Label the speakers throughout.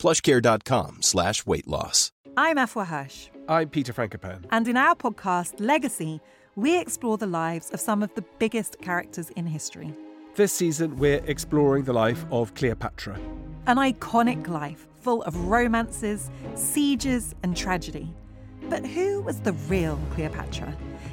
Speaker 1: plushcare.com slash weight loss.
Speaker 2: I'm Afua Hirsch,
Speaker 3: I'm Peter Frankopan.
Speaker 2: and in our podcast, Legacy, we explore the lives of some of the biggest characters in history.
Speaker 3: This season, we're exploring the life of Cleopatra.
Speaker 2: An iconic life full of romances, sieges, and tragedy. But who was the real Cleopatra?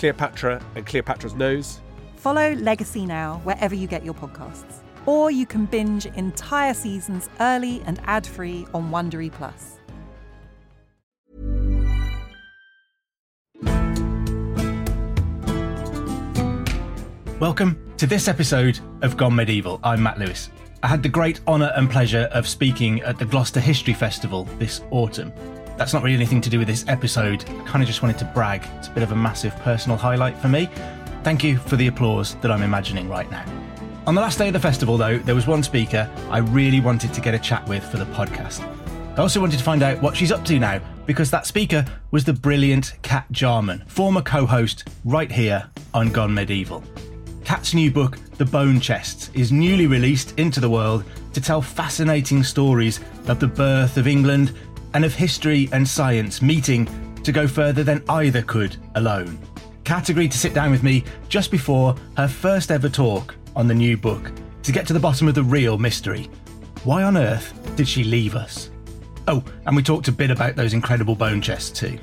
Speaker 3: Cleopatra, and Cleopatra's nose,
Speaker 2: Follow Legacy now wherever you get your podcasts. Or you can binge entire seasons early and ad free on Wondery Plus.
Speaker 4: Welcome to this episode of Gone Medieval. I'm Matt Lewis. I had the great honour and pleasure of speaking at the Gloucester History Festival this autumn. That's not really anything to do with this episode. I kind of just wanted to brag. It's a bit of a massive personal highlight for me. Thank you for the applause that I'm imagining right now. On the last day of the festival, though, there was one speaker I really wanted to get a chat with for the podcast. I also wanted to find out what she's up to now, because that speaker was the brilliant Cat Jarman, former co host right here on Gone Medieval. Cat's new book, The Bone Chests, is newly released into the world to tell fascinating stories of the birth of England and of history and science meeting to go further than either could alone. Cat agreed to sit down with me just before her first ever talk on the new book to get to the bottom of the real mystery. Why on earth did she leave us? Oh, and we talked a bit about those incredible bone chests too.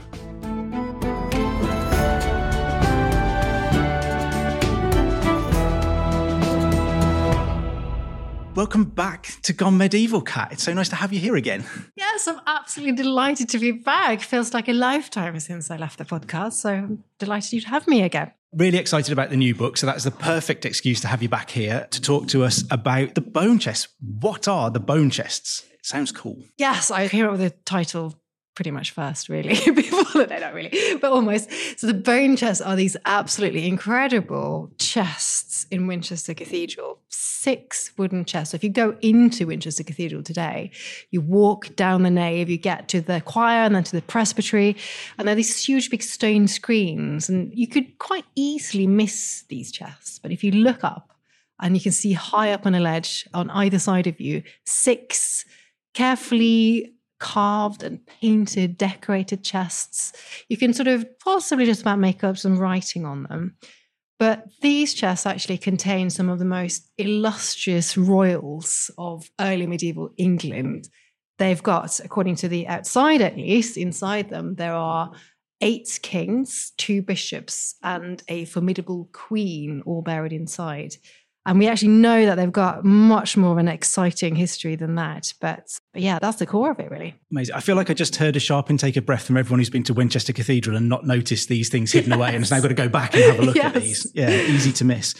Speaker 4: Welcome back to Gone Medieval, Cat. It's so nice to have you here again.
Speaker 5: Yes, I'm absolutely delighted to be back. Feels like a lifetime since I left the podcast. So I'm delighted you to have me again.
Speaker 4: Really excited about the new book. So that's the perfect excuse to have you back here to talk to us about the bone chests. What are the bone chests? It sounds cool.
Speaker 5: Yes, I came up with the title pretty much first, really. Before that, no, not really, but almost. So the bone chests are these absolutely incredible chests in Winchester Cathedral. Six wooden chests. So if you go into Winchester Cathedral today, you walk down the nave, you get to the choir and then to the presbytery, and there are these huge big stone screens, and you could quite easily miss these chests. But if you look up, and you can see high up on a ledge on either side of you, six carefully carved and painted, decorated chests. You can sort of possibly just about make up some writing on them. But these chests actually contain some of the most illustrious royals of early medieval England. They've got, according to the outside at least, inside them, there are eight kings, two bishops, and a formidable queen all buried inside. And we actually know that they've got much more of an exciting history than that. But, but yeah, that's the core of it, really.
Speaker 4: Amazing. I feel like I just heard a sharp intake of breath from everyone who's been to Winchester Cathedral and not noticed these things hidden away and has now got to go back and have a look at these. Yeah, easy to miss.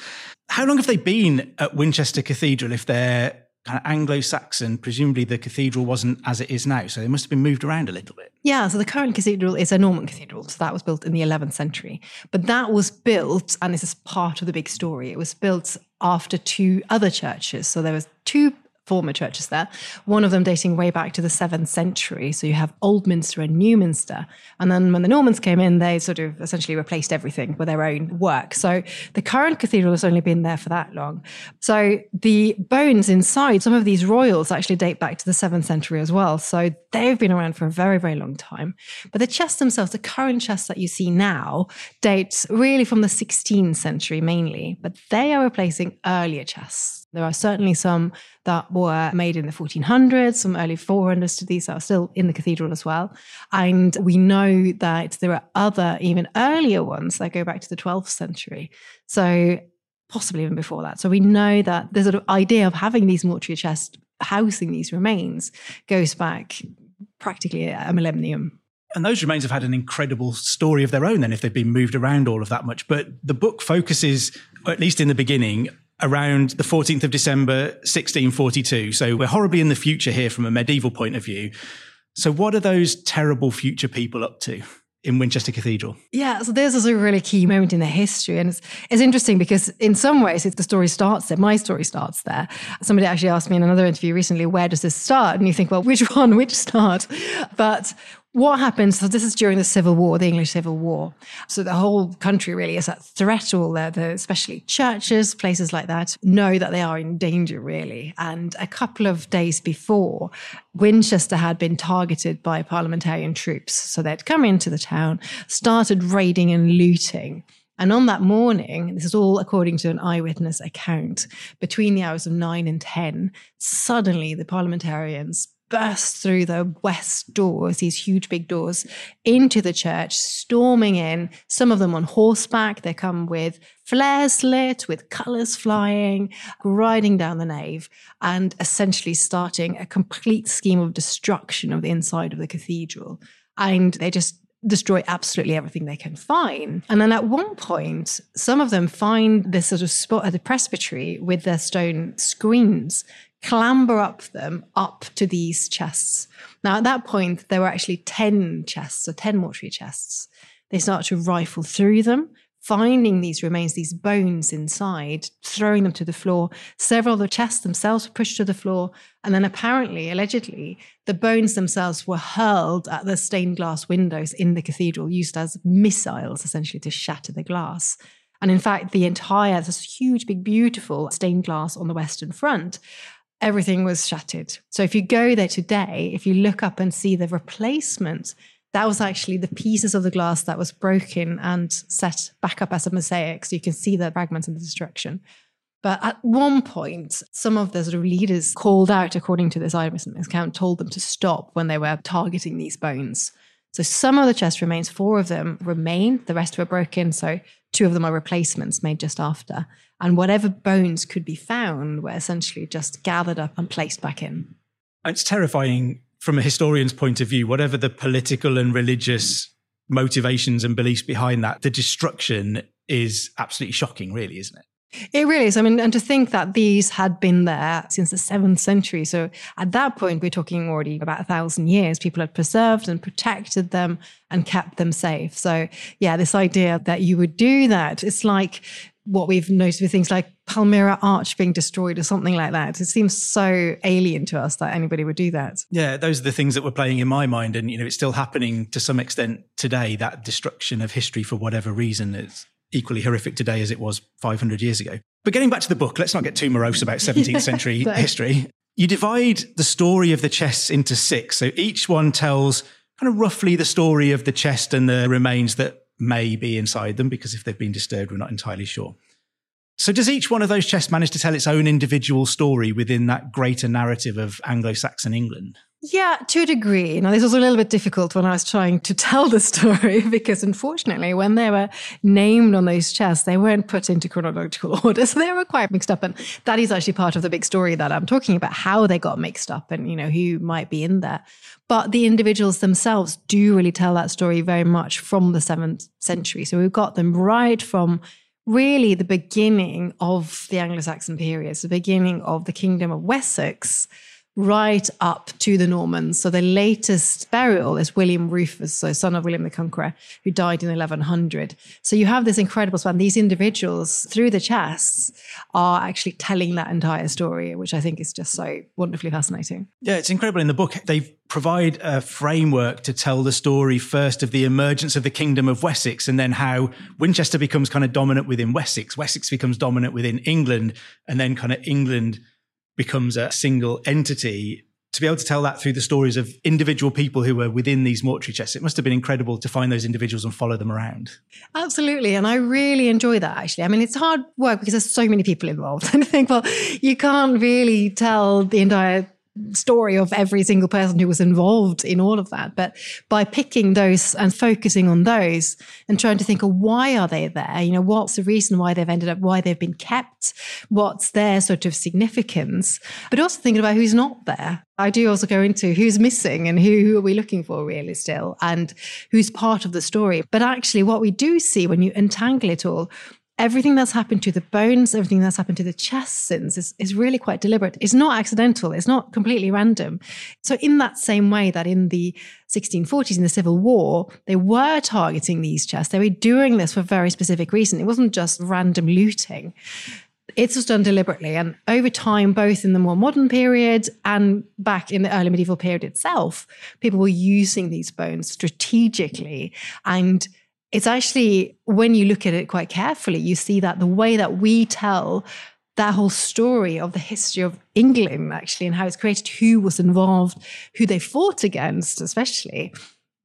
Speaker 4: How long have they been at Winchester Cathedral if they're kind of Anglo Saxon? Presumably the cathedral wasn't as it is now, so it must have been moved around a little bit.
Speaker 5: Yeah, so the current cathedral is a Norman cathedral. So that was built in the 11th century. But that was built, and this is part of the big story, it was built after two other churches. So there was two former churches there, one of them dating way back to the 7th century. So you have Oldminster and Newminster. And then when the Normans came in, they sort of essentially replaced everything with their own work. So the current cathedral has only been there for that long. So the bones inside, some of these royals actually date back to the 7th century as well. So they've been around for a very, very long time. But the chests themselves, the current chests that you see now, dates really from the 16th century mainly, but they are replacing earlier chests. There are certainly some that were made in the 1400s, some early 400s to these are still in the cathedral as well. And we know that there are other, even earlier ones that go back to the 12th century. So possibly even before that. So we know that the sort of idea of having these mortuary chests housing these remains goes back practically a millennium.
Speaker 4: And those remains have had an incredible story of their own then if they've been moved around all of that much. But the book focuses, at least in the beginning, around the 14th of December, 1642. So we're horribly in the future here from a medieval point of view. So what are those terrible future people up to? in Winchester Cathedral.
Speaker 5: Yeah, so this is a really key moment in the history. And it's, it's interesting because in some ways the story starts there. My story starts there. Somebody actually asked me in another interview recently, where does this start? And you think, well, which one, which start? But what happens? So this is during the Civil War, the English Civil War. So the whole country really is at threat. All there, the, especially churches, places like that, know that they are in danger really. And a couple of days before, Winchester had been targeted by parliamentarian troops. So they'd come into the town, started raiding and looting. And on that morning, this is all according to an eyewitness account, between the hours of nine and 10, suddenly the parliamentarians burst through the west doors, these huge big doors, into the church, storming in, some of them on horseback. They come with flares lit, with colours flying, riding down the nave, and essentially starting a complete scheme of destruction of the inside of the cathedral. And they just destroy absolutely everything they can find. And then at one point, some of them find this sort of spot at the presbytery with their stone screens clamber up them up to these chests. Now, at that point, there were actually 10 chests, or 10 mortuary chests. They start to rifle through them, finding these remains, these bones inside, throwing them to the floor. Several of the chests themselves were pushed to the floor. And then apparently, allegedly, the bones themselves were hurled at the stained glass windows in the cathedral, used as missiles, essentially, to shatter the glass. And in fact, the entire, this huge, big, beautiful stained glass on the Western Front everything was shattered. So if you go there today, if you look up and see the replacement, that was actually the pieces of the glass that was broken and set back up as a mosaic. So you can see the fragments and the destruction. But at one point, some of the sort of leaders called out, according to this eyewitness account, told them to stop when they were targeting these bones. So some of the chest remains, four of them remain, the rest were broken. So two of them are replacements made just after. And whatever bones could be found were essentially just gathered up and placed back in.
Speaker 4: It's terrifying from a historian's point of view, whatever the political and religious motivations and beliefs behind that, the destruction is absolutely shocking, really, isn't it?
Speaker 5: It really is. I mean, and to think that these had been there since the seventh century. So at that point, we're talking already about a thousand years. People had preserved and protected them and kept them safe. So, yeah, this idea that you would do that, it's like what we've noticed with things like Palmyra Arch being destroyed or something like that. It seems so alien to us that anybody would do that.
Speaker 4: Yeah, those are the things that were playing in my mind. And, you know, it's still happening to some extent today, that destruction of history for whatever reason. It's equally horrific today as it was 500 years ago. But getting back to the book, let's not get too morose about 17th yeah, century history. You divide the story of the chests into six. So each one tells kind of roughly the story of the chest and the remains that may be inside them, because if they've been disturbed, we're not entirely sure. So does each one of those chests manage to tell its own individual story within that greater narrative of Anglo-Saxon England?
Speaker 5: Yeah, to a degree. Now, this was a little bit difficult when I was trying to tell the story because, unfortunately, when they were named on those chests, they weren't put into chronological order. So they were quite mixed up. And that is actually part of the big story that I'm talking about how they got mixed up and, you know, who might be in there. But the individuals themselves do really tell that story very much from the seventh century. So we've got them right from really the beginning of the Anglo Saxon period, the beginning of the Kingdom of Wessex right up to the Normans. So the latest burial is William Rufus, so son of William the Conqueror, who died in 1100. So you have this incredible span. These individuals, through the chests, are actually telling that entire story, which I think is just so wonderfully fascinating.
Speaker 4: Yeah, it's incredible. In the book, they provide a framework to tell the story first of the emergence of the kingdom of Wessex and then how Winchester becomes kind of dominant within Wessex. Wessex becomes dominant within England and then kind of England becomes a single entity to be able to tell that through the stories of individual people who were within these mortuary chests, it must have been incredible to find those individuals and follow them around.
Speaker 5: Absolutely. And I really enjoy that actually. I mean, it's hard work because there's so many people involved. And I think, well, you can't really tell the entire story of every single person who was involved in all of that. But by picking those and focusing on those and trying to think of why are they there? You know, what's the reason why they've ended up, why they've been kept? What's their sort of significance? But also thinking about who's not there. I do also go into who's missing and who, who are we looking for really still and who's part of the story. But actually what we do see when you untangle it all everything that's happened to the bones, everything that's happened to the chest is, is really quite deliberate. It's not accidental. It's not completely random. So in that same way that in the 1640s in the Civil War, they were targeting these chests, they were doing this for very specific reason. It wasn't just random looting. It was done deliberately. And over time, both in the more modern period and back in the early medieval period itself, people were using these bones strategically and it's actually, when you look at it quite carefully, you see that the way that we tell that whole story of the history of England, actually, and how it's created, who was involved, who they fought against, especially,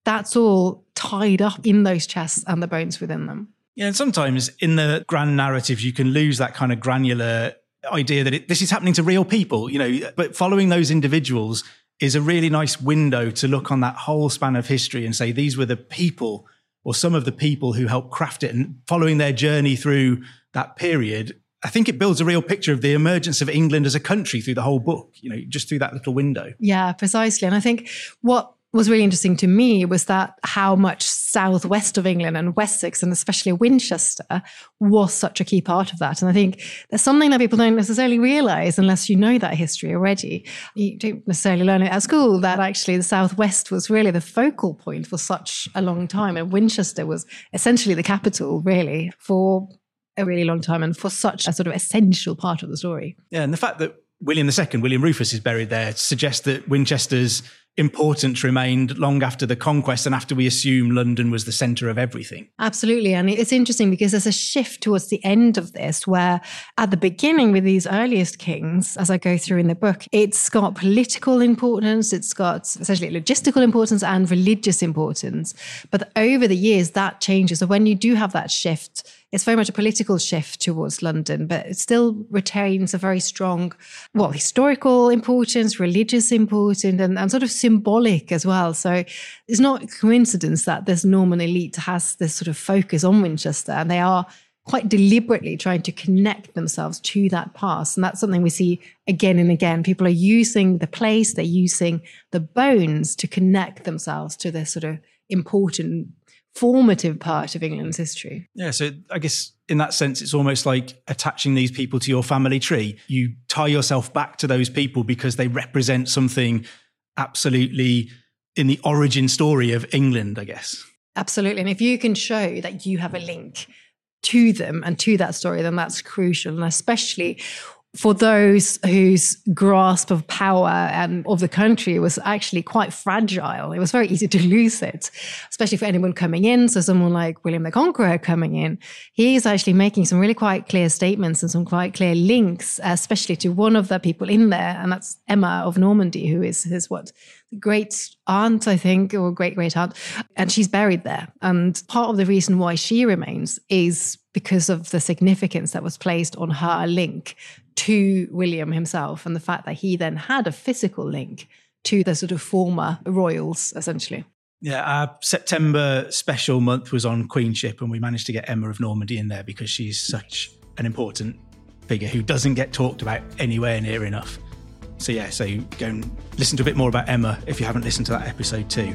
Speaker 5: that's all tied up in those chests and the bones within them.
Speaker 4: Yeah, and sometimes in the grand narratives, you can lose that kind of granular idea that it, this is happening to real people, you know, but following those individuals is a really nice window to look on that whole span of history and say these were the people or some of the people who helped craft it and following their journey through that period, I think it builds a real picture of the emergence of England as a country through the whole book, you know, just through that little window.
Speaker 5: Yeah, precisely. And I think what was really interesting to me was that how much southwest of England and Wessex and especially Winchester was such a key part of that. And I think there's something that people don't necessarily realize unless you know that history already. You don't necessarily learn it at school that actually the southwest was really the focal point for such a long time. And Winchester was essentially the capital, really, for a really long time and for such a sort of essential part of the story.
Speaker 4: Yeah, and the fact that William II, William Rufus, is buried there suggests that Winchester's importance remained long after the conquest and after we assume London was the centre of everything.
Speaker 5: Absolutely. And it's interesting because there's a shift towards the end of this where at the beginning with these earliest kings, as I go through in the book, it's got political importance, it's got essentially logistical importance and religious importance. But over the years, that changes. So when you do have that shift, it's very much a political shift towards London, but it still retains a very strong, well, historical importance, religious importance, and, and sort of symbolic as well. So it's not a coincidence that this Norman elite has this sort of focus on Winchester, and they are quite deliberately trying to connect themselves to that past. And that's something we see again and again. People are using the place, they're using the bones to connect themselves to this sort of important formative part of England's history.
Speaker 4: Yeah, so I guess in that sense, it's almost like attaching these people to your family tree. You tie yourself back to those people because they represent something absolutely in the origin story of England, I guess.
Speaker 5: Absolutely. And if you can show that you have a link to them and to that story, then that's crucial. And especially for those whose grasp of power and of the country was actually quite fragile. It was very easy to lose it, especially for anyone coming in. So someone like William the Conqueror coming in, he's actually making some really quite clear statements and some quite clear links, especially to one of the people in there, and that's Emma of Normandy, who is his what great aunt, I think, or great great aunt, and she's buried there. And part of the reason why she remains is because of the significance that was placed on her link to William himself and the fact that he then had a physical link to the sort of former royals, essentially.
Speaker 4: Yeah, our September special month was on queenship, and we managed to get Emma of Normandy in there because she's such an important figure who doesn't get talked about anywhere near enough. So, yeah, so go and listen to a bit more about Emma if you haven't listened to that episode too.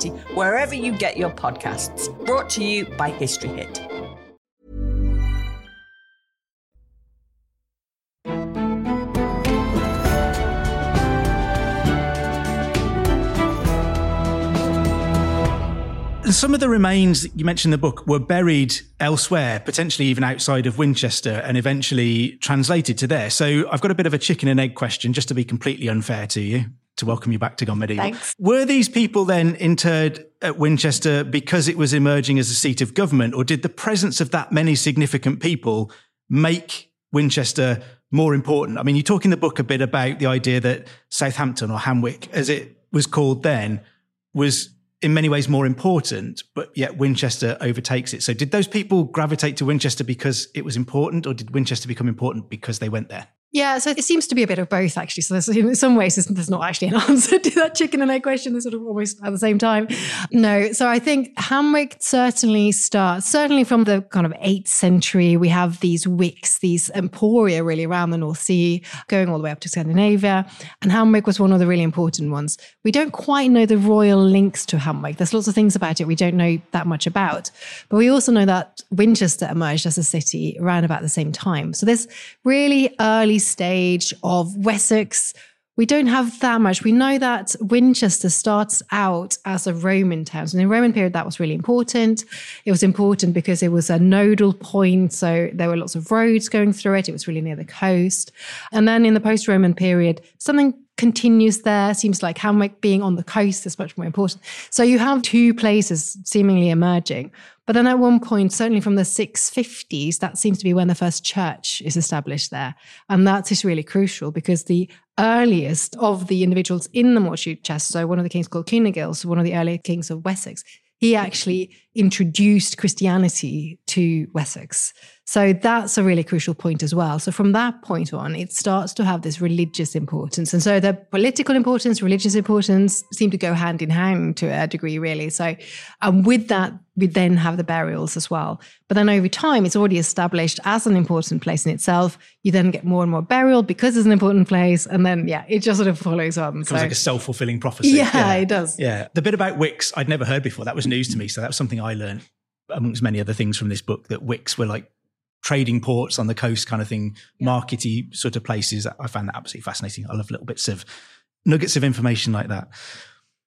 Speaker 6: wherever you get your podcasts. Brought to you by History Hit.
Speaker 4: Some of the remains that you mentioned in the book were buried elsewhere, potentially even outside of Winchester, and eventually translated to there. So I've got a bit of a chicken and egg question, just to be completely unfair to you, to welcome you back to Gone Medieval.
Speaker 5: Thanks.
Speaker 4: Were these people then interred at Winchester because it was emerging as a seat of government, or did the presence of that many significant people make Winchester more important? I mean, you talk in the book a bit about the idea that Southampton or Hamwic, as it was called then, was in many ways more important, but yet Winchester overtakes it. So, did those people gravitate to Winchester because it was important, or did Winchester become important because they went there?
Speaker 5: Yeah, so it seems to be a bit of both, actually. So there's, in some ways, there's, there's not actually an answer to that chicken and egg question. They're sort of almost at the same time. No, so I think Hamwic certainly starts, certainly from the kind of 8th century, we have these wics, these emporia really around the North Sea, going all the way up to Scandinavia. And Hamwic was one of the really important ones. We don't quite know the royal links to Hamwic. There's lots of things about it we don't know that much about. But we also know that Winchester emerged as a city around about the same time. So this really early stage of Wessex. We don't have that much. We know that Winchester starts out as a Roman town. So in the Roman period, that was really important. It was important because it was a nodal point. So there were lots of roads going through it. It was really near the coast. And then in the post Roman period, something continues there. Seems like Hamwic being on the coast is much more important. So you have two places seemingly emerging. But then at one point, certainly from the 650s, that seems to be when the first church is established there. And that is really crucial because the earliest of the individuals in the mortuary chest, so one of the kings called Cynegils, so one of the earlier kings of Wessex, he actually introduced Christianity to Wessex. So that's a really crucial point as well. So from that point on, it starts to have this religious importance. And so the political importance, religious importance seem to go hand in hand to a degree, really. So and with that, we then have the burials as well. But then over time, it's already established as an important place in itself. You then get more and more burial because it's an important place. And then, yeah, it just sort of follows on.
Speaker 4: It
Speaker 5: so,
Speaker 4: like a self fulfilling prophecy.
Speaker 5: yeah, it does.
Speaker 4: Yeah. The bit about Wics, I'd never heard before. That was news to me. So that was something I learned, amongst many other things from this book, that Wics were like trading ports on the coast kind of thing, markety sort of places. I found that absolutely fascinating. I love little bits of nuggets of information like that.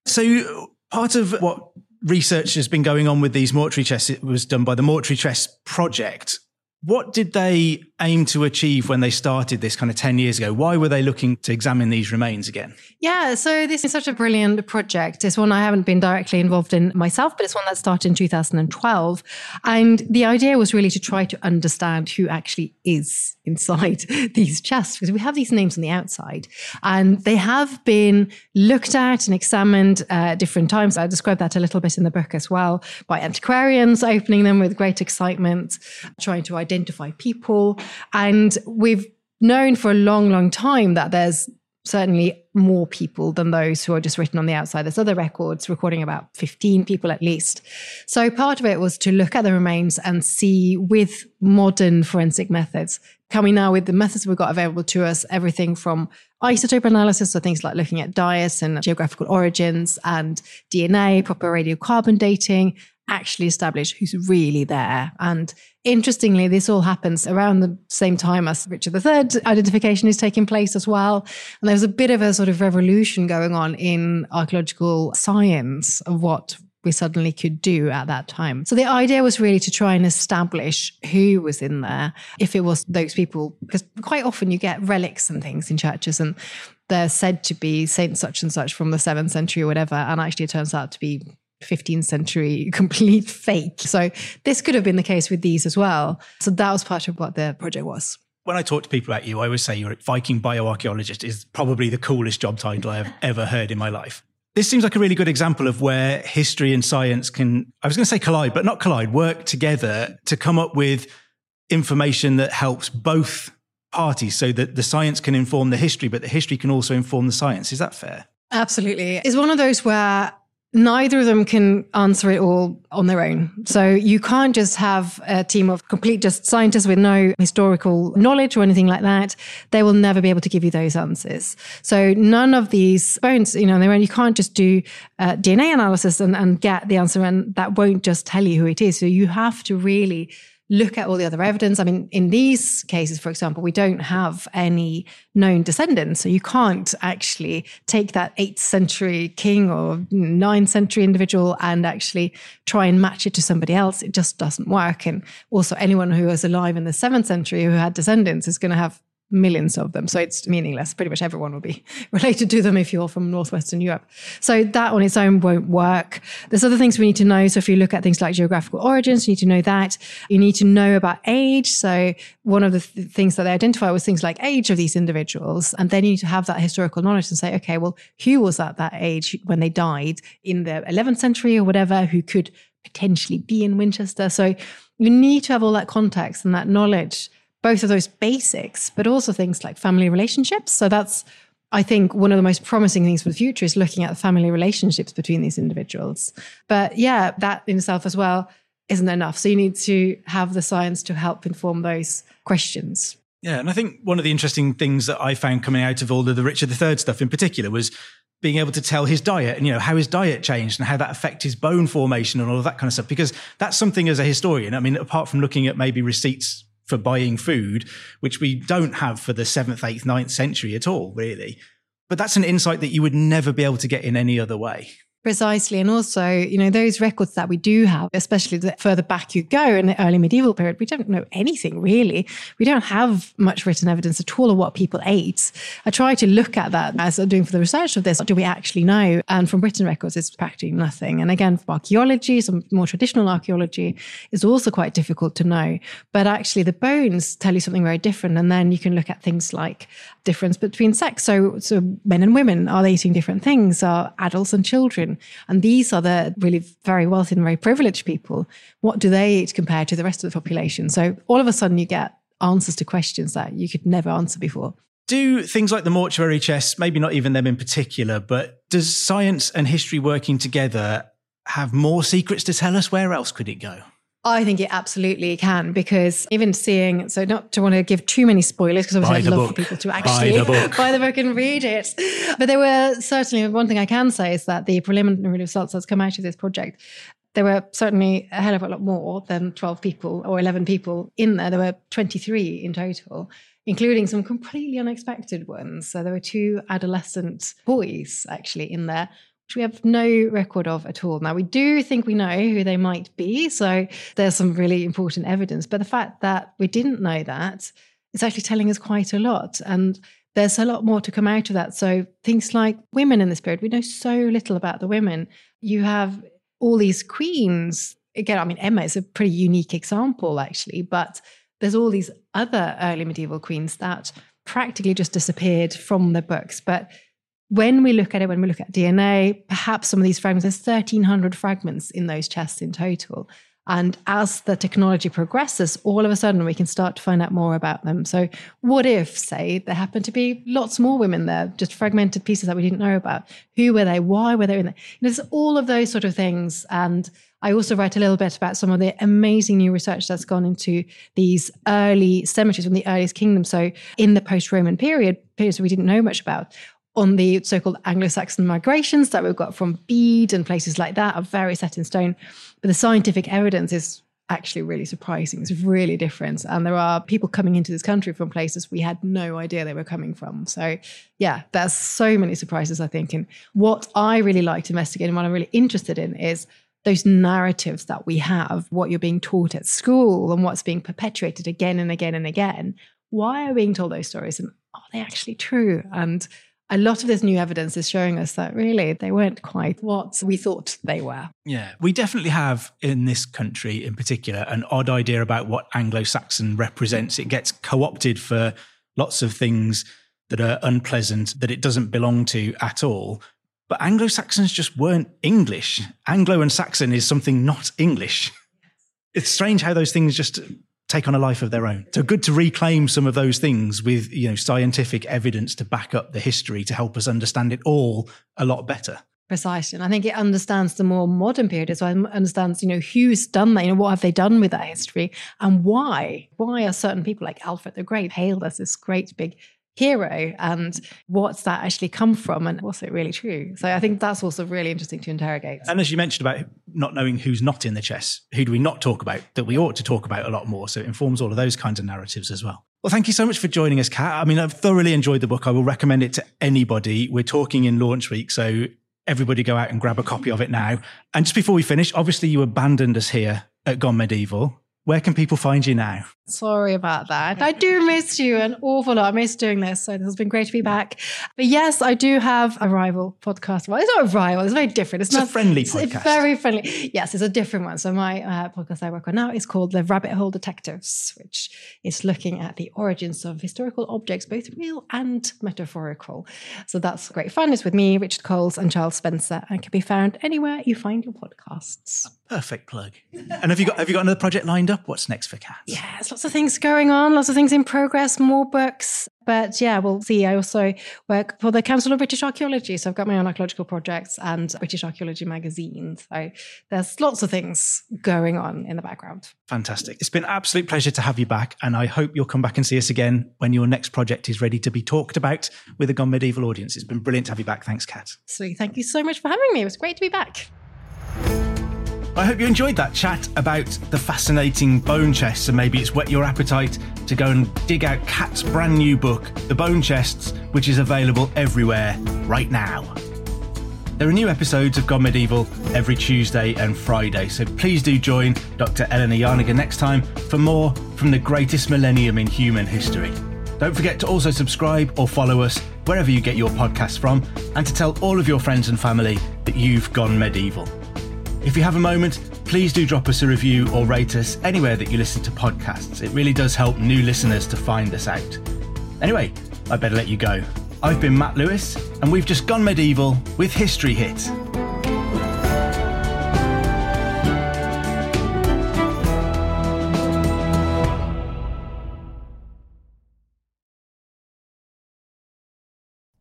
Speaker 4: So part of what research has been going on with these mortuary chests it was done by the Mortuary Chest Project. What did they aim to achieve when they started this kind of 10 years ago? Why were they looking to examine these remains again?
Speaker 5: Yeah, so this is such a brilliant project. It's one I haven't been directly involved in myself, but it's one that started in 2012. And the idea was really to try to understand who actually is inside these chests, because we have these names on the outside. And they have been looked at and examined at different times. I describe that a little bit in the book as well by antiquarians opening them with great excitement, trying to identify people. And we've known for a long, long time that there's certainly more people than those who are just written on the outside. There's other records recording about 15 people at least. So part of it was to look at the remains and see with modern forensic methods, coming now with the methods we've got available to us, everything from isotope analysis, so things like looking at dyes and geographical origins and DNA, proper radiocarbon dating, actually establish who's really there. And interestingly, this all happens around the same time as Richard III identification is taking place as well. And there's a bit of a sort of revolution going on in archaeological science of what we suddenly could do at that time. So the idea was really to try and establish who was in there, if it was those people, because quite often you get relics and things in churches and they're said to be Saint such and such from the seventh century or whatever. And actually it turns out to be 15th century complete fake. So this could have been the case with these as well. So that was part of what the project was.
Speaker 4: When I talk to people about you, I always say you're a Viking bioarchaeologist is probably the coolest job title I've ever heard in my life. This seems like a really good example of where history and science can, I was going to say collide, but not collide, work together to come up with information that helps both parties so that the science can inform the history, but the history can also inform the science. Is that fair?
Speaker 5: Absolutely. It's one of those where neither of them can answer it all on their own. So you can't just have a team of complete just scientists with no historical knowledge or anything like that. They will never be able to give you those answers. So none of these bones, you know, on their own, you can't just do uh, DNA analysis and, and get the answer and that won't just tell you who it is. So you have to really look at all the other evidence. I mean, in these cases, for example, we don't have any known descendants. So you can't actually take that 8th century king or 9th century individual and actually try and match it to somebody else. It just doesn't work. And also, anyone who was alive in the 7th century who had descendants is going to have millions of them. So it's meaningless. Pretty much everyone will be related to them if you're from Northwestern Europe. So that on its own won't work. There's other things we need to know. So if you look at things like geographical origins, you need to know that. You need to know about age. So one of the th- things that they identify was things like age of these individuals. And then you need to have that historical knowledge and say, okay, well, who was at that age when they died in the 11th century or whatever, who could potentially be in Winchester. So you need to have all that context and that knowledge both of those basics, but also things like family relationships. So that's, I think, one of the most promising things for the future is looking at the family relationships between these individuals. But yeah, that in itself as well isn't enough. So you need to have the science to help inform those questions.
Speaker 4: Yeah, and I think one of the interesting things that I found coming out of all of the Richard III stuff in particular was being able to tell his diet and you know how his diet changed and how that affected his bone formation and all of that kind of stuff because that's something as a historian i mean apart from looking at maybe receipts for buying food, which we don't have for the seventh, eighth, ninth century at all, really. But that's an insight that you would never be able to get in any other way.
Speaker 5: Precisely. And also, you know, those records that we do have, especially the further back you go in the early medieval period, we don't know anything really. We don't have much written evidence at all of what people ate. I try to look at that as I'm doing for the research of this. What do we actually know? And from written records, it's practically nothing. And again, from archaeology, some more traditional archaeology is also quite difficult to know. But actually, the bones tell you something very different. And then you can look at things like difference between sex. So, so men and women, are they eating different things? Are adults and children? And these are the really very wealthy and very privileged people. What do they eat compared to the rest of the population? So all of a sudden you get answers to questions that you could never answer before.
Speaker 4: Do things like the mortuary chests, maybe not even them in particular, but does science and history working together have more secrets to tell us? Where else could it go?
Speaker 5: I think it absolutely can because even seeing, so not to want to give too many spoilers because obviously I'd love book. for people to actually buy the, book. buy the book and read it. But there were certainly one thing I can say is that the preliminary results that's come out of this project, there were certainly a hell of a lot more than 12 people or 11 people in there. There were 23 in total including some completely unexpected ones. So there were two adolescent boys actually in there, which we have no record of at all. Now, we do think we know who they might be. So there's some really important evidence. But the fact that we didn't know that is actually telling us quite a lot. And there's a lot more to come out of that. So things like women in this period, we know so little about the women. You have all these queens. Again, I mean, Emma is a pretty unique example, actually, but there's all these other early medieval queens that practically just disappeared from the books. But when we look at it, when we look at DNA, perhaps some of these fragments, there's 1,300 fragments in those chests in total. And as the technology progresses, all of a sudden we can start to find out more about them. So, what if, say, there happened to be lots more women there, just fragmented pieces that we didn't know about? Who were they? Why were they in there? There's all of those sort of things. And I also write a little bit about some of the amazing new research that's gone into these early cemeteries from the earliest kingdom. So, in the post Roman period, periods we didn't know much about, on the so-called Anglo-Saxon migrations that we've got from Bede and places like that are very set in stone. But the scientific evidence is actually really surprising. It's really different. And there are people coming into this country from places we had no idea they were coming from. So yeah, there's so many surprises, I think. And what I really like to investigate and what I'm really interested in is those narratives that we have, what you're being taught at school and what's being perpetuated again and again and again. Why are we being told those stories? And are they actually true? And a lot of this new evidence is showing us that really they weren't quite what we thought they were.
Speaker 4: Yeah, we definitely have in this country in particular an odd idea about what Anglo Saxon represents. It gets co opted for lots of things that are unpleasant, that it doesn't belong to at all. But Anglo Saxons just weren't English. Anglo and Saxon is something not English. It's strange how those things just take on a life of their own. So good to reclaim some of those things with, you know, scientific evidence to back up the history to help us understand it all a lot better.
Speaker 5: Precisely. And I think it understands the more modern period as well, understands, you know, who's done that, you know, what have they done with that history and why? Why are certain people like Alfred the Great hailed as this great big hero and what's that actually come from and was it really true? So i think that's also really interesting to interrogate.
Speaker 4: And as you mentioned about not knowing who's not in the chess who do we not talk about that we ought to talk about a lot more? So it informs all of those kinds of narratives as well. Well thank you so much for joining us Cat. I mean i've thoroughly enjoyed the book. I will recommend it to anybody. We're talking in launch week so everybody go out and grab a copy of it now. And just before we finish obviously you abandoned us here at gone medieval where can people find you now?
Speaker 5: Sorry about that. I do miss you an awful lot. I miss doing this. So this has been great to be back. But yes, I do have a rival podcast. Well, it's not a rival. It's very different.
Speaker 4: It's, it's not a friendly it's podcast.
Speaker 5: very friendly. Yes, it's a different one. So my uh, podcast I work on now is called The Rabbit Hole Detectives, which is looking at the origins of historical objects, both real and metaphorical. So that's great fun. It's with me, Richard Coles, and Charles Spencer, and can be found anywhere you find your podcasts.
Speaker 4: Perfect plug. And have you got have you got another project lined up? What's next for cats?
Speaker 5: Yeah, Yes, lots of things going on, lots of things in progress, more books. But yeah, we'll see. I also work for the Council of British Archaeology. So I've got my own archaeological projects and British Archaeology magazine. So there's lots of things going on in the background.
Speaker 4: Fantastic. It's been an absolute pleasure to have you back. And I hope you'll come back and see us again when your next project is ready to be talked about with a Gone Medieval audience. It's been brilliant to have you back. Thanks, Cat.
Speaker 5: Sweet. Thank you so much for having me. It was great to be back.
Speaker 4: I hope you enjoyed that chat about the fascinating bone chests, and maybe it's whet your appetite to go and dig out Cat's brand new book, The Bone Chests, which is available everywhere right now. There are new episodes of Gone Medieval every Tuesday and Friday, so please do join Dr. Eleanor Janega next time for more from the greatest millennium in human history. Don't forget to also subscribe or follow us wherever you get your podcasts from, and to tell all of your friends and family that you've gone medieval. If you have a moment, please do drop us a review or rate us anywhere that you listen to podcasts. It really does help new listeners to find us out. Anyway, I better let you go. I've been Matt Lewis, and we've just gone medieval with History Hit.